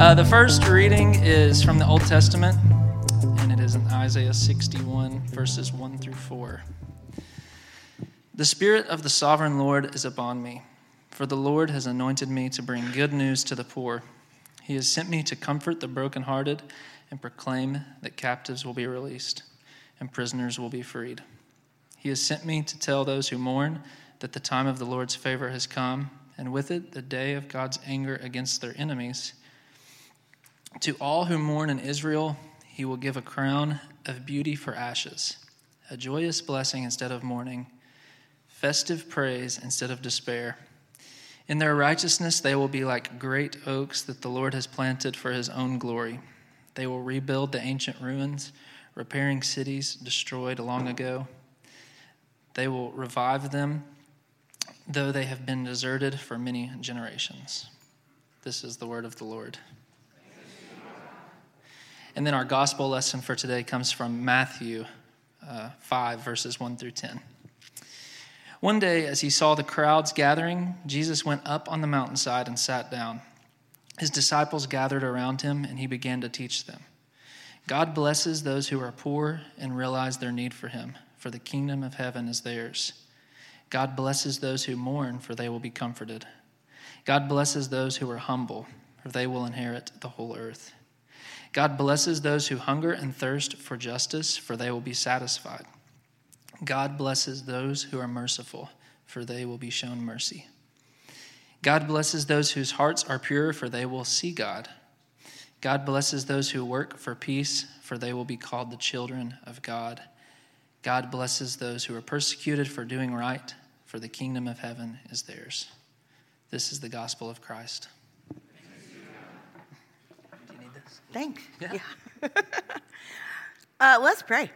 Uh, the first reading is from the Old Testament, and it is in Isaiah 61, verses 1 through 4. The Spirit of the sovereign Lord is upon me, for the Lord has anointed me to bring good news to the poor. He has sent me to comfort the brokenhearted and proclaim that captives will be released and prisoners will be freed. He has sent me to tell those who mourn that the time of the Lord's favor has come, and with it the day of God's anger against their enemies. To all who mourn in Israel, he will give a crown of beauty for ashes, a joyous blessing instead of mourning, festive praise instead of despair. In their righteousness, they will be like great oaks that the Lord has planted for his own glory. They will rebuild the ancient ruins, repairing cities destroyed long ago. They will revive them, though they have been deserted for many generations. This is the word of the Lord. And then our gospel lesson for today comes from Matthew uh, 5, verses 1 through 10. One day, as he saw the crowds gathering, Jesus went up on the mountainside and sat down. His disciples gathered around him, and he began to teach them God blesses those who are poor and realize their need for him, for the kingdom of heaven is theirs. God blesses those who mourn, for they will be comforted. God blesses those who are humble, for they will inherit the whole earth. God blesses those who hunger and thirst for justice, for they will be satisfied. God blesses those who are merciful, for they will be shown mercy. God blesses those whose hearts are pure, for they will see God. God blesses those who work for peace, for they will be called the children of God. God blesses those who are persecuted for doing right, for the kingdom of heaven is theirs. This is the gospel of Christ. Thanks. Yeah. Yeah. uh, let's pray.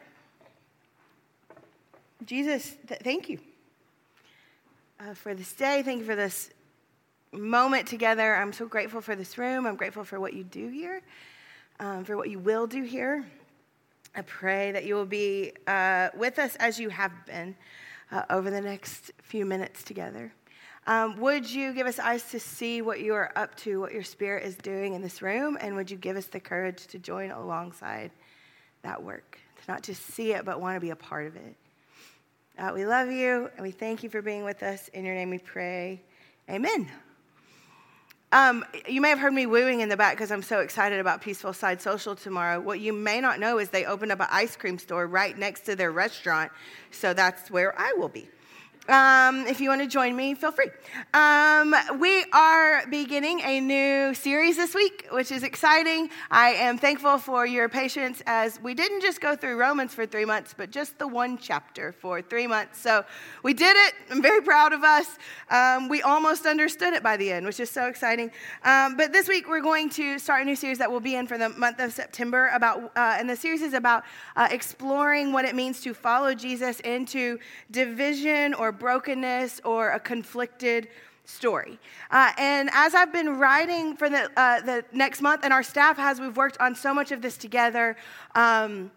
Jesus, th- thank you uh, for this day. Thank you for this moment together. I'm so grateful for this room. I'm grateful for what you do here, um, for what you will do here. I pray that you will be uh, with us as you have been uh, over the next few minutes together. Um, would you give us eyes to see what you are up to, what your spirit is doing in this room, and would you give us the courage to join alongside that work, to not just see it, but want to be a part of it? Uh, we love you, and we thank you for being with us. In your name we pray. Amen. Um, you may have heard me wooing in the back because I'm so excited about Peaceful Side Social tomorrow. What you may not know is they opened up an ice cream store right next to their restaurant, so that's where I will be. Um, if you want to join me, feel free. Um, we are beginning a new series this week, which is exciting. I am thankful for your patience as we didn't just go through Romans for three months, but just the one chapter for three months. So we did it. I'm very proud of us. Um, we almost understood it by the end, which is so exciting. Um, but this week, we're going to start a new series that will be in for the month of September. About, uh, and the series is about uh, exploring what it means to follow Jesus into division or brokenness or a conflicted story. Uh, and as I've been writing for the, uh, the next month, and our staff has, we've worked on so much of this together. Um,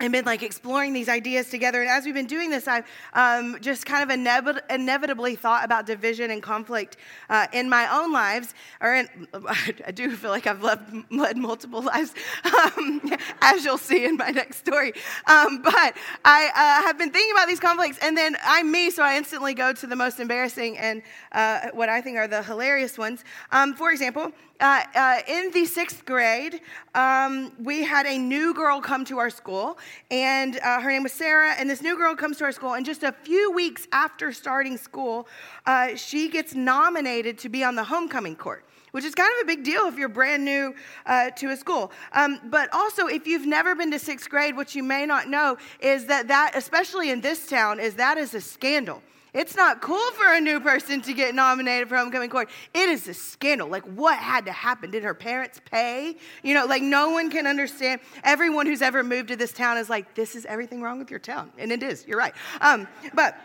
and been like exploring these ideas together. And as we've been doing this, I've um, just kind of inevit- inevitably thought about division and conflict uh, in my own lives. Or in, I do feel like I've led, led multiple lives, um, as you'll see in my next story. Um, but I uh, have been thinking about these conflicts, and then I'm me, so I instantly go to the most embarrassing and uh, what I think are the hilarious ones. Um, for example, uh, uh, in the sixth grade, um, we had a new girl come to our school, and uh, her name was Sarah. And this new girl comes to our school, and just a few weeks after starting school, uh, she gets nominated to be on the homecoming court which is kind of a big deal if you're brand new uh, to a school. Um, but also, if you've never been to sixth grade, what you may not know is that that, especially in this town, is that is a scandal. It's not cool for a new person to get nominated for homecoming court. It is a scandal. Like, what had to happen? Did her parents pay? You know, like, no one can understand. Everyone who's ever moved to this town is like, this is everything wrong with your town. And it is, you're right. Um, but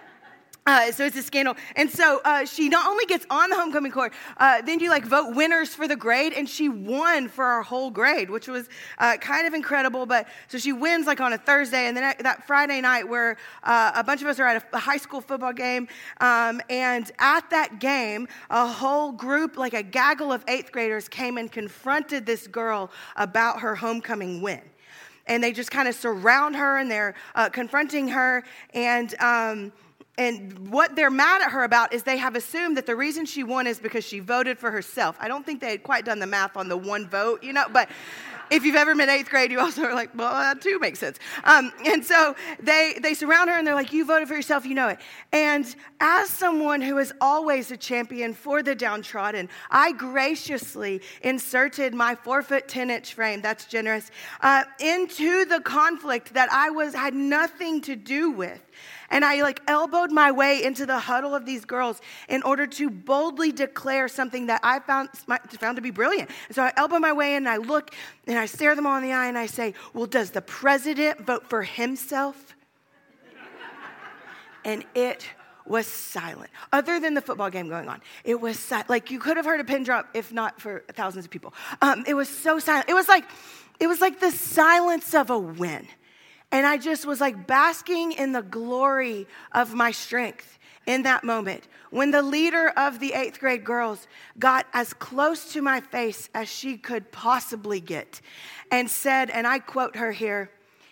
uh, so it's a scandal. And so uh, she not only gets on the homecoming court, uh, then you like vote winners for the grade, and she won for our whole grade, which was uh, kind of incredible. But so she wins like on a Thursday, and then that Friday night, where uh, a bunch of us are at a, high school football game, um, and at that game, a whole group, like a gaggle of eighth graders, came and confronted this girl about her homecoming win and they just kind of surround her and they're uh, confronting her and um, and what they're mad at her about is they have assumed that the reason she won is because she voted for herself. I don't think they had quite done the math on the one vote, you know, but if you've ever been eighth grade, you also are like, well, that too makes sense. Um, and so they, they surround her and they're like, you voted for yourself, you know it. And as someone who is always a champion for the downtrodden, I graciously inserted my four foot 10 inch frame, that's generous, uh, into the conflict that I was, had nothing to do with. And I like elbowed my way into the huddle of these girls in order to boldly declare something that I found, found to be brilliant. And so I elbow my way in and I look and I stare them all in the eye and I say, Well, does the president vote for himself? and it was silent, other than the football game going on. It was silent. Like you could have heard a pin drop if not for thousands of people. Um, it was so silent. It was like, it was like the silence of a win. And I just was like basking in the glory of my strength in that moment. When the leader of the eighth grade girls got as close to my face as she could possibly get and said, and I quote her here,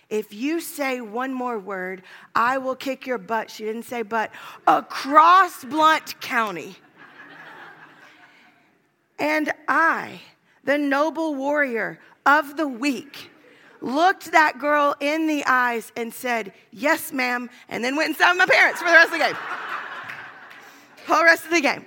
if you say one more word, I will kick your butt. She didn't say butt, across Blount County. and I, the noble warrior of the weak, looked that girl in the eyes and said, Yes, ma'am, and then went and saw my parents for the rest of the game. Whole rest of the game.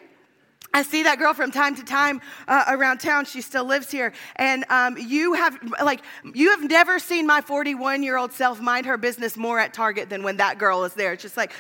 I see that girl from time to time uh, around town. She still lives here. And um, you have, like, you have never seen my 41 year old self mind her business more at Target than when that girl is there. It's just like,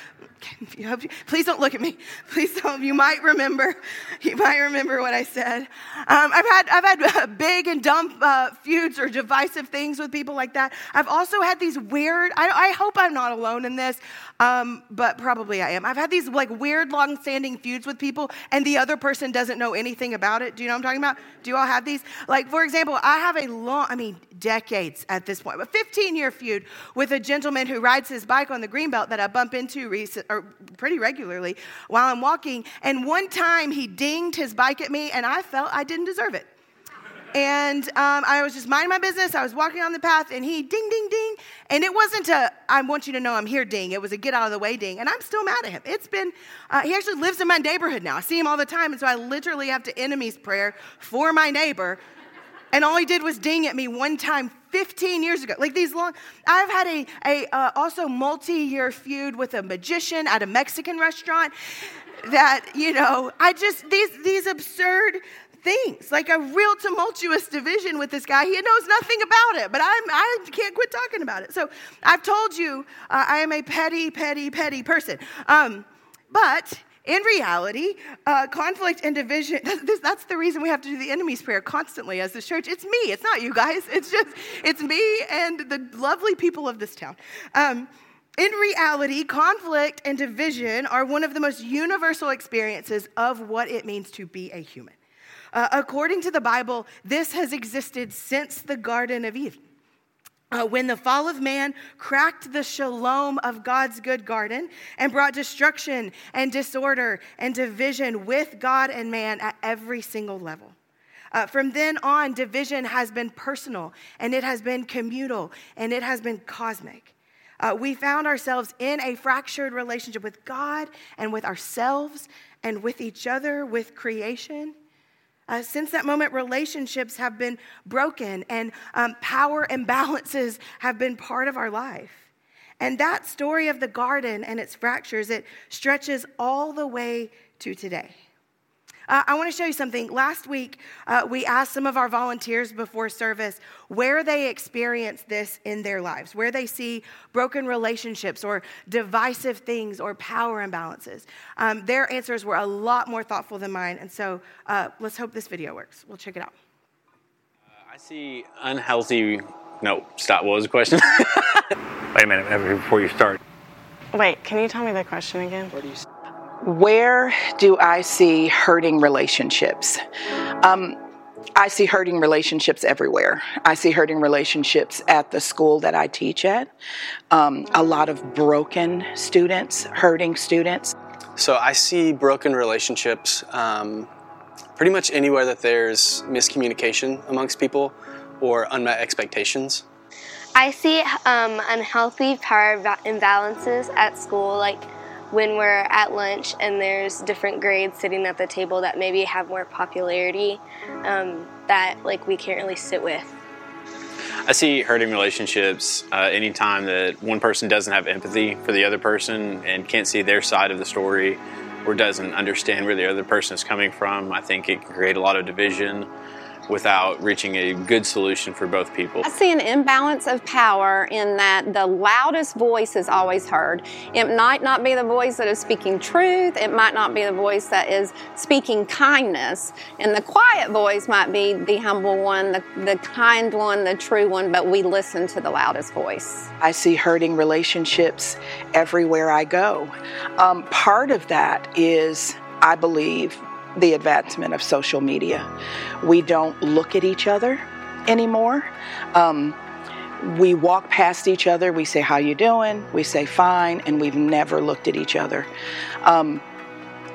please don't look at me. Please don't. You might remember. You might remember what I said. Um, I've had I've had uh, big and dumb uh, feuds or divisive things with people like that. I've also had these weird. I, I hope I'm not alone in this, um, but probably I am. I've had these like weird, long-standing feuds with people, and the other doesn't know anything about it. Do you know what I'm talking about? Do you all have these? Like for example, I have a long. I mean, decades at this point, a 15-year feud with a gentleman who rides his bike on the greenbelt that I bump into or pretty regularly while I'm walking. And one time he dinged his bike at me, and I felt I didn't deserve it. And um, I was just minding my business. I was walking on the path, and he ding, ding, ding. And it wasn't a, I want you to know I'm here ding. It was a get out of the way ding. And I'm still mad at him. It's been, uh, he actually lives in my neighborhood now. I see him all the time. And so I literally have to enemies prayer for my neighbor and all he did was ding at me one time 15 years ago. Like these long, I've had a, a uh, also multi-year feud with a magician at a Mexican restaurant that, you know, I just, these, these absurd things, like a real tumultuous division with this guy. He knows nothing about it, but I'm, I can't quit talking about it. So I've told you uh, I am a petty, petty, petty person. Um, but in reality, uh, conflict and division, that's, that's the reason we have to do the enemy's prayer constantly as the church. It's me, it's not you guys. It's just, it's me and the lovely people of this town. Um, in reality, conflict and division are one of the most universal experiences of what it means to be a human. Uh, according to the Bible, this has existed since the Garden of Eden. Uh, when the fall of man cracked the shalom of God's good garden and brought destruction and disorder and division with God and man at every single level. Uh, from then on, division has been personal and it has been communal and it has been cosmic. Uh, we found ourselves in a fractured relationship with God and with ourselves and with each other, with creation. Uh, since that moment, relationships have been broken and um, power imbalances have been part of our life. And that story of the garden and its fractures, it stretches all the way to today. Uh, I want to show you something. Last week, uh, we asked some of our volunteers before service where they experience this in their lives, where they see broken relationships or divisive things or power imbalances. Um, their answers were a lot more thoughtful than mine, and so uh, let's hope this video works. We'll check it out. Uh, I see unhealthy. No, stop. What was the question? Wait a minute before you start. Wait, can you tell me the question again? Where do I see hurting relationships? Um, I see hurting relationships everywhere. I see hurting relationships at the school that I teach at. Um, a lot of broken students, hurting students. So I see broken relationships um, pretty much anywhere that there's miscommunication amongst people or unmet expectations. I see um, unhealthy power imbalances at school, like when we're at lunch and there's different grades sitting at the table that maybe have more popularity um, that like we can't really sit with. I see hurting relationships uh, anytime that one person doesn't have empathy for the other person and can't see their side of the story or doesn't understand where the other person is coming from. I think it can create a lot of division without reaching a good solution for both people. I see an imbalance of power in that the loudest voice is always heard. It might not be the voice that is speaking truth, it might not be the voice that is speaking kindness, and the quiet voice might be the humble one, the, the kind one, the true one, but we listen to the loudest voice. I see hurting relationships everywhere I go. Um, part of that is, I believe, the advancement of social media. We don't look at each other anymore. Um, we walk past each other, we say, How you doing? We say, Fine, and we've never looked at each other. Um,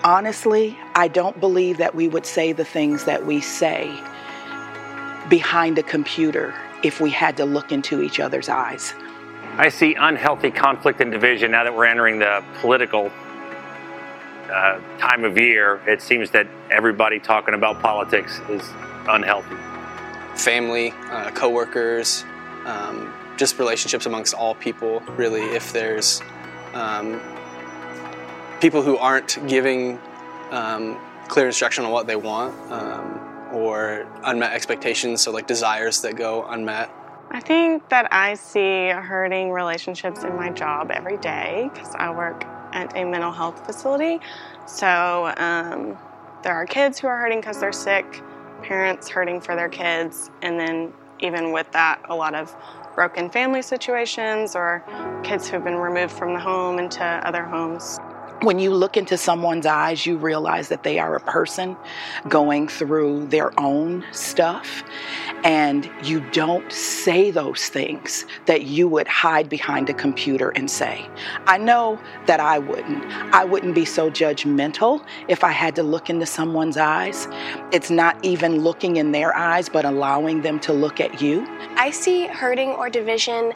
honestly, I don't believe that we would say the things that we say behind a computer if we had to look into each other's eyes. I see unhealthy conflict and division now that we're entering the political uh, time of year, it seems that everybody talking about politics is unhealthy. Family, uh, coworkers, um, just relationships amongst all people. Really, if there's um, people who aren't giving um, clear instruction on what they want, um, or unmet expectations, so like desires that go unmet. I think that I see hurting relationships in my job every day because I work at a mental health facility. So um, there are kids who are hurting because they're sick, parents hurting for their kids, and then even with that, a lot of broken family situations or kids who've been removed from the home into other homes when you look into someone's eyes, you realize that they are a person going through their own stuff. And you don't say those things that you would hide behind a computer and say. I know that I wouldn't. I wouldn't be so judgmental if I had to look into someone's eyes. It's not even looking in their eyes, but allowing them to look at you. I see hurting or division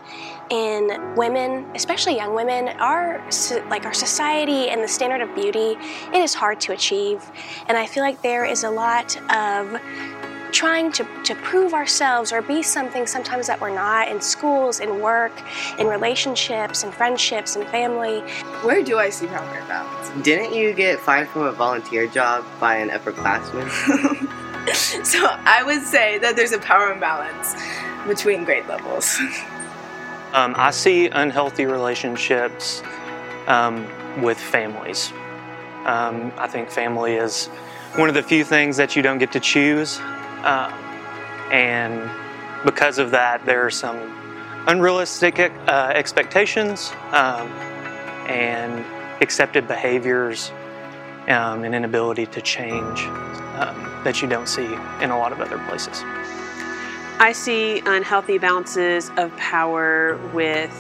in women, especially young women, our like our society and the standard of beauty, it is hard to achieve. And I feel like there is a lot of trying to, to prove ourselves or be something sometimes that we're not in schools, in work, in relationships, in friendships, and family. Where do I see power imbalance? Didn't you get fired from a volunteer job by an upperclassman? so I would say that there's a power imbalance between grade levels. Um, I see unhealthy relationships um, with families. Um, I think family is one of the few things that you don't get to choose. Um, and because of that, there are some unrealistic uh, expectations um, and accepted behaviors um, and inability to change that you don't see in a lot of other places. I see unhealthy balances of power with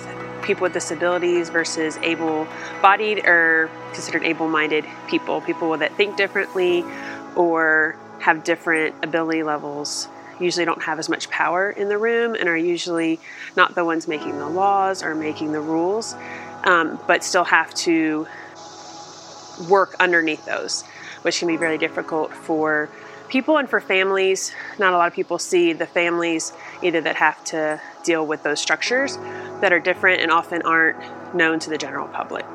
people with disabilities versus able bodied or considered able minded people, people that think differently or have different ability levels. Usually don't have as much power in the room and are usually not the ones making the laws or making the rules, um, but still have to work underneath those, which can be very difficult for people and for families, not a lot of people see the families either that have to deal with those structures that are different and often aren't known to the general public.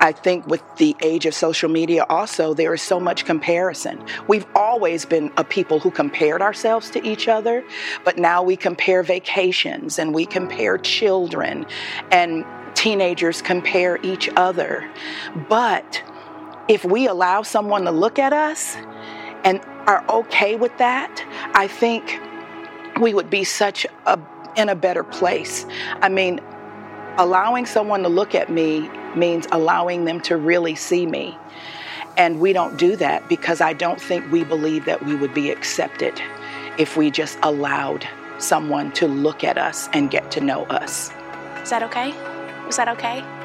I think with the age of social media, also, there is so much comparison. We've always been a people who compared ourselves to each other, but now we compare vacations and we compare children, and teenagers compare each other. But if we allow someone to look at us and are okay with that, I think we would be such a in a better place. I mean, allowing someone to look at me means allowing them to really see me. And we don't do that because I don't think we believe that we would be accepted if we just allowed someone to look at us and get to know us. Is that okay? Was that okay?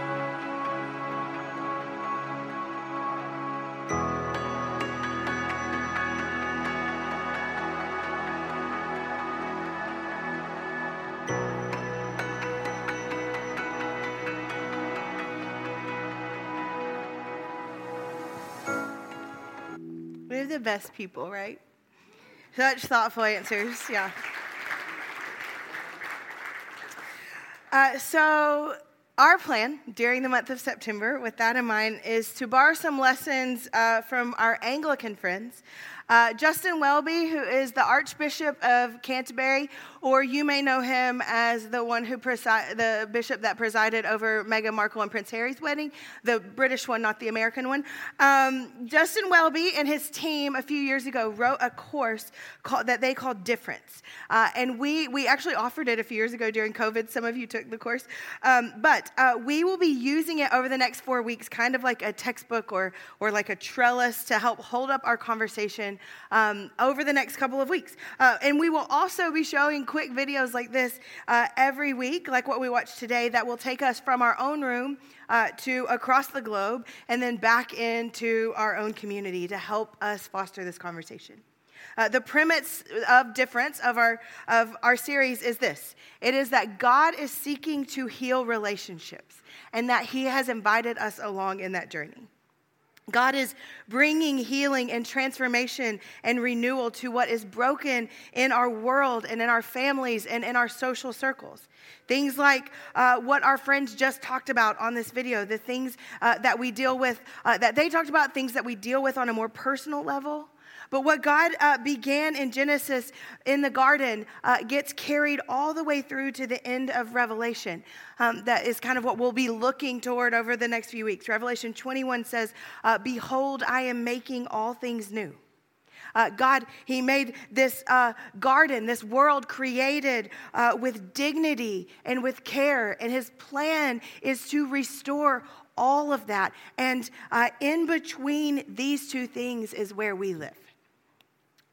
Best people, right? Such thoughtful answers, yeah. Uh, so, our plan during the month of September, with that in mind, is to borrow some lessons uh, from our Anglican friends. Uh, Justin Welby, who is the Archbishop of Canterbury, or you may know him as the one who presi- the bishop that presided over Meghan Markle and Prince Harry's wedding, the British one, not the American one. Um, Justin Welby and his team a few years ago wrote a course called, that they called Difference, uh, and we we actually offered it a few years ago during COVID. Some of you took the course, um, but uh, we will be using it over the next four weeks, kind of like a textbook or or like a trellis to help hold up our conversation um, over the next couple of weeks. Uh, and we will also be showing quick videos like this uh, every week, like what we watched today, that will take us from our own room uh, to across the globe and then back into our own community to help us foster this conversation. Uh, the premise of difference of our of our series is this: it is that God is seeking to heal relationships, and that He has invited us along in that journey. God is bringing healing and transformation and renewal to what is broken in our world and in our families and in our social circles. Things like uh, what our friends just talked about on this video, the things uh, that we deal with, uh, that they talked about, things that we deal with on a more personal level. But what God uh, began in Genesis in the garden uh, gets carried all the way through to the end of Revelation. Um, that is kind of what we'll be looking toward over the next few weeks. Revelation 21 says, uh, Behold, I am making all things new. Uh, God, He made this uh, garden, this world created uh, with dignity and with care, and His plan is to restore all of that. And uh, in between these two things is where we live.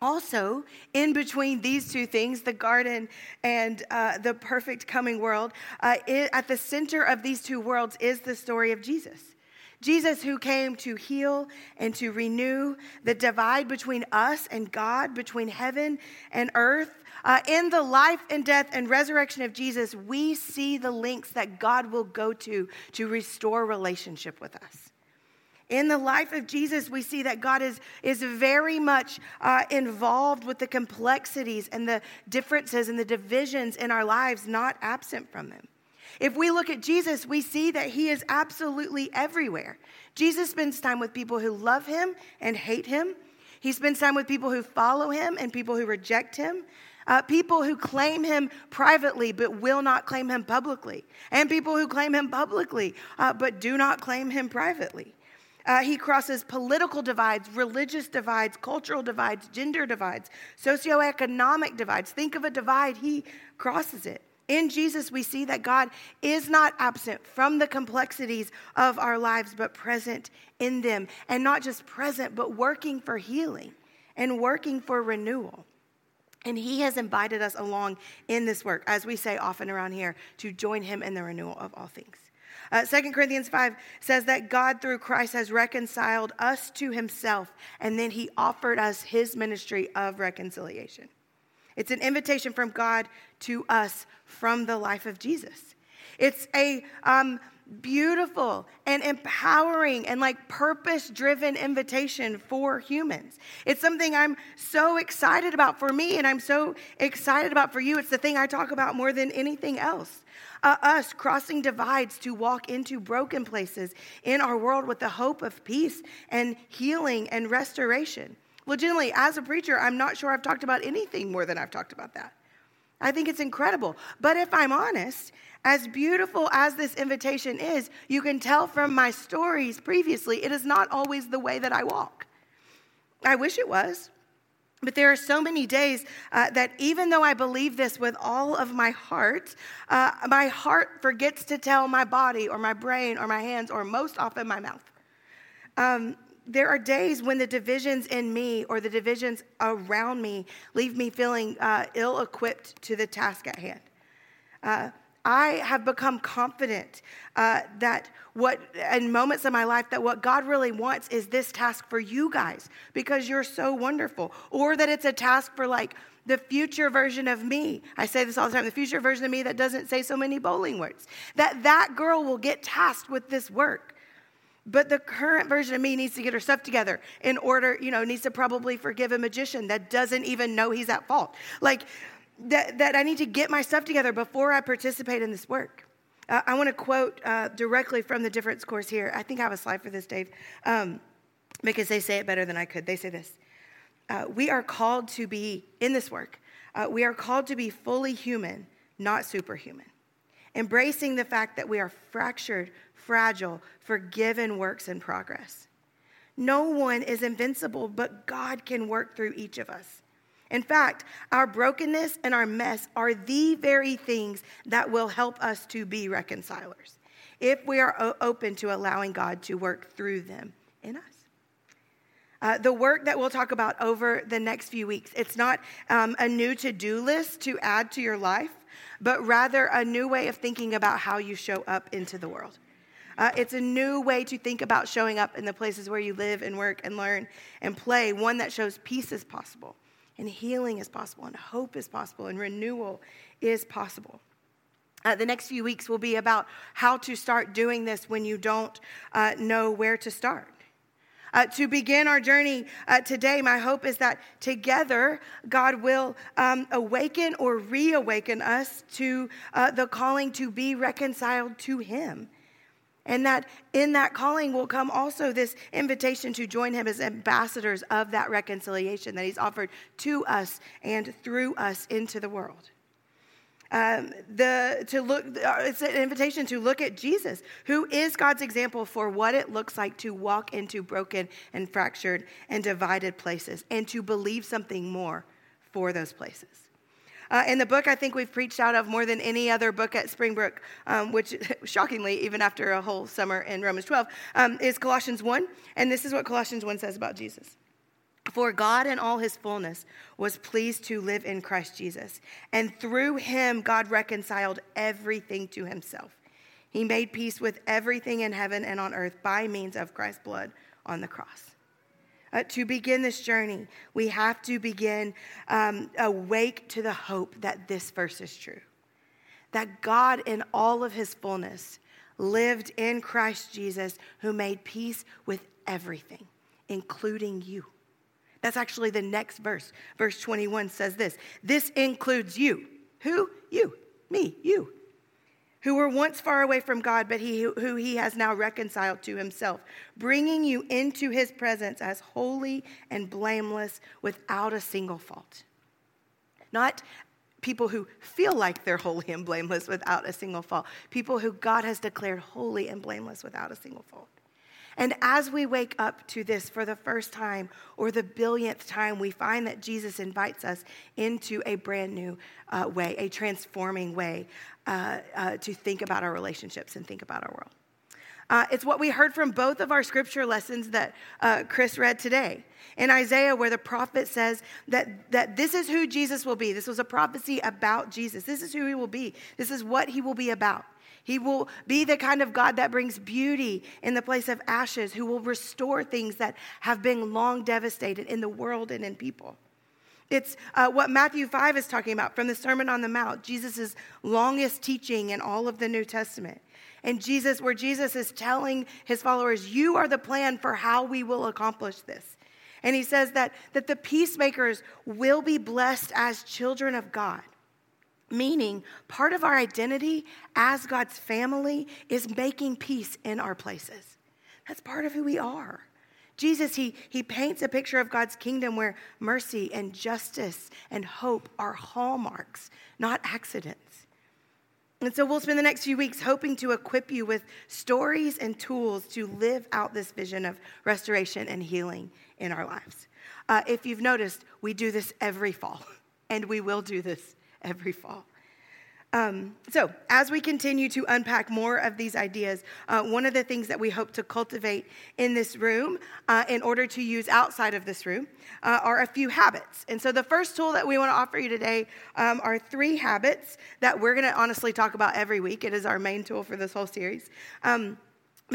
Also, in between these two things, the garden and uh, the perfect coming world, uh, it, at the center of these two worlds is the story of Jesus. Jesus, who came to heal and to renew the divide between us and God, between heaven and earth. Uh, in the life and death and resurrection of Jesus, we see the links that God will go to to restore relationship with us. In the life of Jesus, we see that God is, is very much uh, involved with the complexities and the differences and the divisions in our lives, not absent from them. If we look at Jesus, we see that he is absolutely everywhere. Jesus spends time with people who love him and hate him. He spends time with people who follow him and people who reject him. Uh, people who claim him privately but will not claim him publicly, and people who claim him publicly uh, but do not claim him privately. Uh, he crosses political divides, religious divides, cultural divides, gender divides, socioeconomic divides. Think of a divide, he crosses it. In Jesus, we see that God is not absent from the complexities of our lives, but present in them. And not just present, but working for healing and working for renewal. And he has invited us along in this work, as we say often around here, to join him in the renewal of all things. Uh, 2 Corinthians 5 says that God, through Christ, has reconciled us to himself, and then he offered us his ministry of reconciliation. It's an invitation from God to us from the life of Jesus. It's a um, beautiful and empowering and like purpose driven invitation for humans. It's something I'm so excited about for me, and I'm so excited about for you. It's the thing I talk about more than anything else. Uh, us crossing divides to walk into broken places in our world with the hope of peace and healing and restoration. Legitimately, as a preacher, I'm not sure I've talked about anything more than I've talked about that. I think it's incredible. But if I'm honest, as beautiful as this invitation is, you can tell from my stories previously, it is not always the way that I walk. I wish it was. But there are so many days uh, that even though I believe this with all of my heart, uh, my heart forgets to tell my body or my brain or my hands or most often my mouth. Um, there are days when the divisions in me or the divisions around me leave me feeling uh, ill equipped to the task at hand. I have become confident uh, that what, in moments of my life, that what God really wants is this task for you guys because you're so wonderful, or that it's a task for like the future version of me. I say this all the time the future version of me that doesn't say so many bowling words. That that girl will get tasked with this work. But the current version of me needs to get her stuff together in order, you know, needs to probably forgive a magician that doesn't even know he's at fault. Like, that, that I need to get my stuff together before I participate in this work. Uh, I want to quote uh, directly from the difference course here. I think I have a slide for this, Dave, um, because they say it better than I could. They say this uh, We are called to be, in this work, uh, we are called to be fully human, not superhuman. Embracing the fact that we are fractured, fragile, forgiven works in progress. No one is invincible, but God can work through each of us. In fact, our brokenness and our mess are the very things that will help us to be reconcilers if we are open to allowing God to work through them in us. Uh, the work that we'll talk about over the next few weeks, it's not um, a new to do list to add to your life, but rather a new way of thinking about how you show up into the world. Uh, it's a new way to think about showing up in the places where you live and work and learn and play, one that shows peace is possible and healing is possible, and hope is possible, and renewal is possible. Uh, the next few weeks will be about how to start doing this when you don't uh, know where to start. Uh, to begin our journey uh, today, my hope is that together God will um, awaken or reawaken us to uh, the calling to be reconciled to Him and that in that calling will come also this invitation to join him as ambassadors of that reconciliation that he's offered to us and through us into the world. Um, the, to look, uh, it's an invitation to look at Jesus, who is God's example for what it looks like to walk into broken and fractured and divided places and to believe something more for those places. Uh, in the book, I think we've preached out of more than any other book at Springbrook, um, which shockingly, even after a whole summer in Romans 12, um, is Colossians 1. And this is what Colossians 1 says about Jesus. For God in all his fullness was pleased to live in Christ Jesus. And through him, God reconciled everything to himself. He made peace with everything in heaven and on earth by means of Christ's blood on the cross. Uh, to begin this journey, we have to begin um, awake to the hope that this verse is true. That God, in all of his fullness, lived in Christ Jesus, who made peace with everything, including you. That's actually the next verse. Verse 21 says this This includes you. Who? You. Me. You who were once far away from God, but he, who he has now reconciled to himself, bringing you into his presence as holy and blameless without a single fault. Not people who feel like they're holy and blameless without a single fault, people who God has declared holy and blameless without a single fault. And as we wake up to this for the first time or the billionth time, we find that Jesus invites us into a brand new uh, way, a transforming way uh, uh, to think about our relationships and think about our world. Uh, it's what we heard from both of our scripture lessons that uh, Chris read today. In Isaiah, where the prophet says that, that this is who Jesus will be. This was a prophecy about Jesus. This is who he will be. This is what he will be about. He will be the kind of God that brings beauty in the place of ashes, who will restore things that have been long devastated in the world and in people. It's uh, what Matthew 5 is talking about from the Sermon on the Mount, Jesus' longest teaching in all of the New Testament. And Jesus, where Jesus is telling his followers, You are the plan for how we will accomplish this. And he says that, that the peacemakers will be blessed as children of God Meaning, part of our identity as God's family is making peace in our places. That's part of who we are. Jesus, he, he paints a picture of God's kingdom where mercy and justice and hope are hallmarks, not accidents. And so we'll spend the next few weeks hoping to equip you with stories and tools to live out this vision of restoration and healing in our lives. Uh, if you've noticed, we do this every fall, and we will do this every fall. Um, so, as we continue to unpack more of these ideas, uh, one of the things that we hope to cultivate in this room, uh, in order to use outside of this room, uh, are a few habits. And so, the first tool that we want to offer you today um, are three habits that we're going to honestly talk about every week. It is our main tool for this whole series. Um,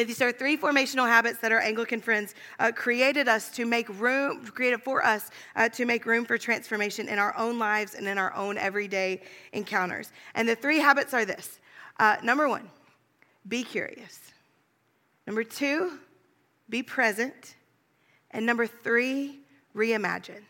these are three formational habits that our Anglican friends uh, created us to make room, created for us uh, to make room for transformation in our own lives and in our own everyday encounters. And the three habits are this uh, number one, be curious. Number two, be present. And number three, reimagine.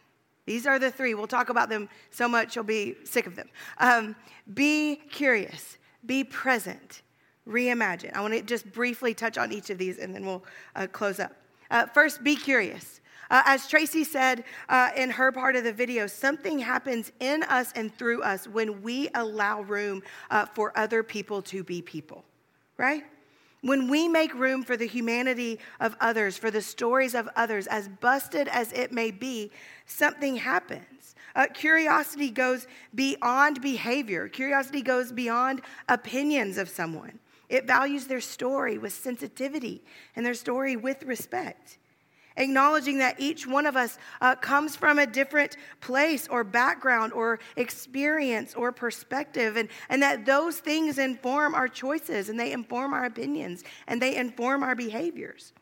These are the three. We'll talk about them so much you'll be sick of them. Um, be curious, be present, reimagine. I want to just briefly touch on each of these and then we'll uh, close up. Uh, first, be curious. Uh, as Tracy said uh, in her part of the video, something happens in us and through us when we allow room uh, for other people to be people, right? When we make room for the humanity of others, for the stories of others, as busted as it may be, something happens. Uh, curiosity goes beyond behavior, curiosity goes beyond opinions of someone. It values their story with sensitivity and their story with respect. Acknowledging that each one of us uh, comes from a different place or background or experience or perspective, and, and that those things inform our choices and they inform our opinions and they inform our behaviors.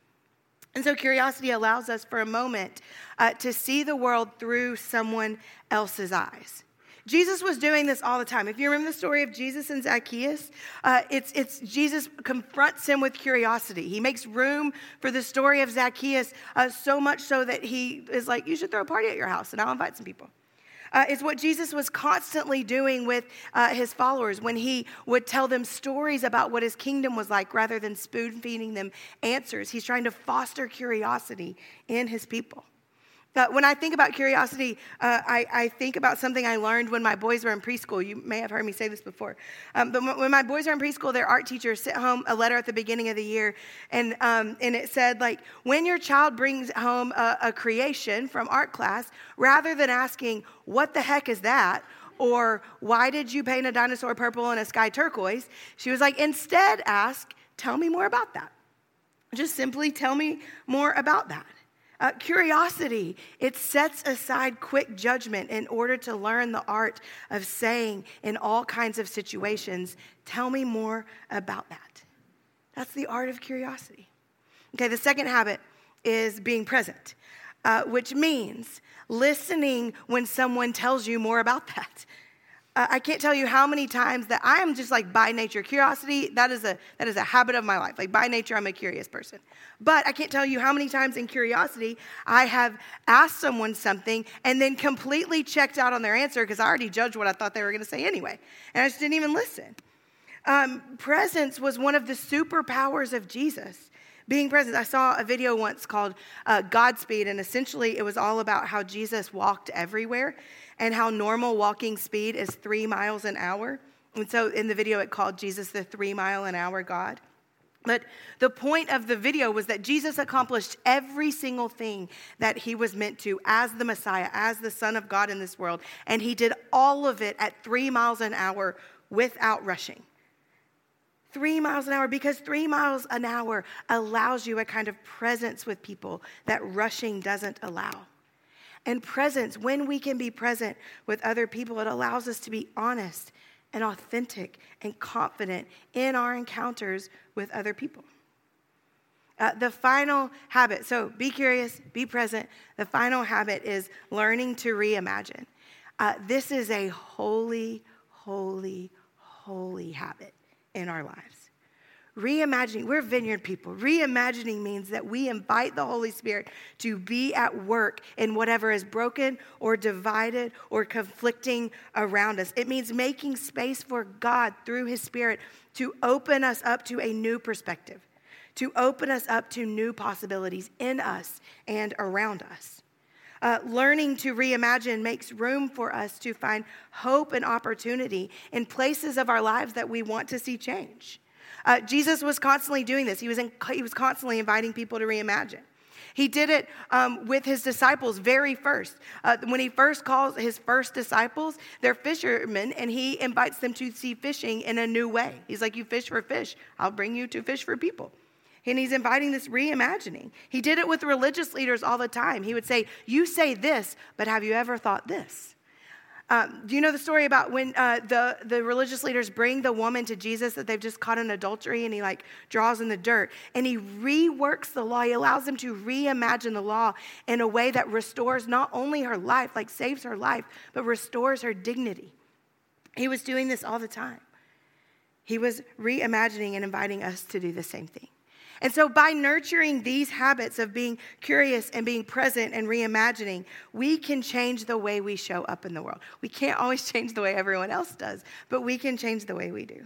And so, curiosity allows us for a moment uh, to see the world through someone else's eyes. Jesus was doing this all the time. If you remember the story of Jesus and Zacchaeus, uh, it's, it's Jesus confronts him with curiosity. He makes room for the story of Zacchaeus uh, so much so that he is like, You should throw a party at your house and I'll invite some people. Uh, is what Jesus was constantly doing with uh, his followers when he would tell them stories about what his kingdom was like rather than spoon feeding them answers. He's trying to foster curiosity in his people. Uh, when I think about curiosity, uh, I, I, think about something I learned when my boys were in preschool. You may have heard me say this before. Um, but when my boys were in preschool, their art teacher sent home a letter at the beginning of the year, and, um, and it said, like, when your child brings home a, a creation from art class, rather than asking, what the heck is that? Or why did you paint a dinosaur purple and a sky turquoise? She was like, instead ask, tell me more about that. Just simply tell me more about that. Uh, curiosity, it sets aside quick judgment in order to learn the art of saying in all kinds of situations, Tell me more about that. That's the art of curiosity. Okay, the second habit is being present, uh, which means listening when someone tells you more about that. I can't tell you how many times that I am just like by nature curiosity. That is a that is a habit of my life. Like by nature, I'm a curious person. But I can't tell you how many times in curiosity I have asked someone something and then completely checked out on their answer because I already judged what I thought they were going to say anyway, and I just didn't even listen. Um, presence was one of the superpowers of Jesus being present. I saw a video once called uh, Godspeed, and essentially it was all about how Jesus walked everywhere and how normal walking speed is three miles an hour. And so in the video, it called Jesus the three mile an hour God. But the point of the video was that Jesus accomplished every single thing that he was meant to as the Messiah, as the Son of God in this world. And he did all of it at three miles an hour without rushing three miles an hour because three miles an hour allows you a kind of presence with people that rushing doesn't allow. And presence, when we can be present with other people, it allows us to be honest and authentic and confident in our encounters with other people. Uh, the final habit, so be curious, be present. The final habit is learning to reimagine. Uh, this is a holy, holy, holy habit in our lives. Reimagining, we're vineyard people. Reimagining means that we invite the Holy Spirit to be at work in whatever is broken or divided or conflicting around us. It means making space for God through His Spirit to open us up to a new perspective, to open us up to new possibilities in us and around us. Uh, learning to reimagine makes room for us to find hope and opportunity in places of our lives that we want to see change. Uh, Jesus was constantly doing this. He was, in, he was constantly inviting people to reimagine. He did it um, with his disciples very first. Uh, when he first calls his first disciples, they're fishermen, and he invites them to see fishing in a new way. He's like, You fish for fish, I'll bring you to fish for people. And he's inviting this reimagining. He did it with religious leaders all the time. He would say, You say this, but have you ever thought this? Um, do you know the story about when uh, the, the religious leaders bring the woman to Jesus that they've just caught in adultery and he like draws in the dirt and he reworks the law. He allows them to reimagine the law in a way that restores not only her life, like saves her life, but restores her dignity. He was doing this all the time. He was reimagining and inviting us to do the same thing. And so, by nurturing these habits of being curious and being present and reimagining, we can change the way we show up in the world. We can't always change the way everyone else does, but we can change the way we do.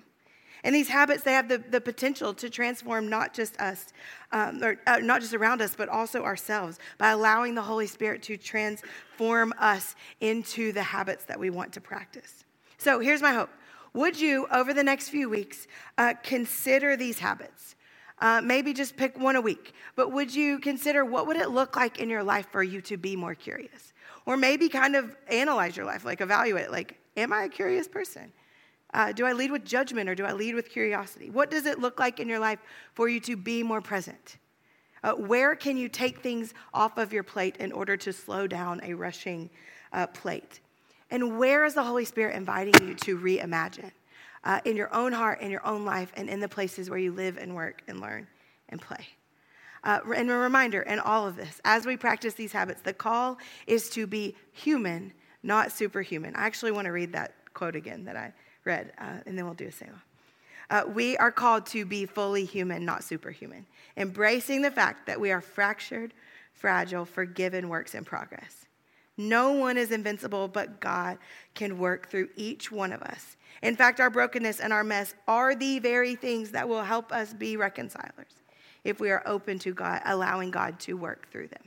And these habits, they have the, the potential to transform not just us, um, or uh, not just around us, but also ourselves by allowing the Holy Spirit to transform us into the habits that we want to practice. So here's my hope. Would you, over the next few weeks, uh, consider these habits? Uh, maybe just pick one a week. But would you consider what would it look like in your life for you to be more curious? Or maybe kind of analyze your life, like evaluate, like, am I a curious person? Uh, do I lead with judgment or do I lead with curiosity? What does it look like in your life for you to be more present? Uh, where can you take things off of your plate in order to slow down a rushing uh, plate? And where is the Holy Spirit inviting you to reimagine? Uh, in your own heart, in your own life, and in the places where you live and work and learn and play. Uh, and a reminder in all of this, as we practice these habits, the call is to be human, not superhuman. I actually want to read that quote again that I read, uh, and then we'll do a Selah. Uh, we are called to be fully human, not superhuman, embracing the fact that we are fractured, fragile, forgiven works in progress. No one is invincible, but God can work through each one of us. In fact, our brokenness and our mess are the very things that will help us be reconcilers if we are open to God, allowing God to work through them.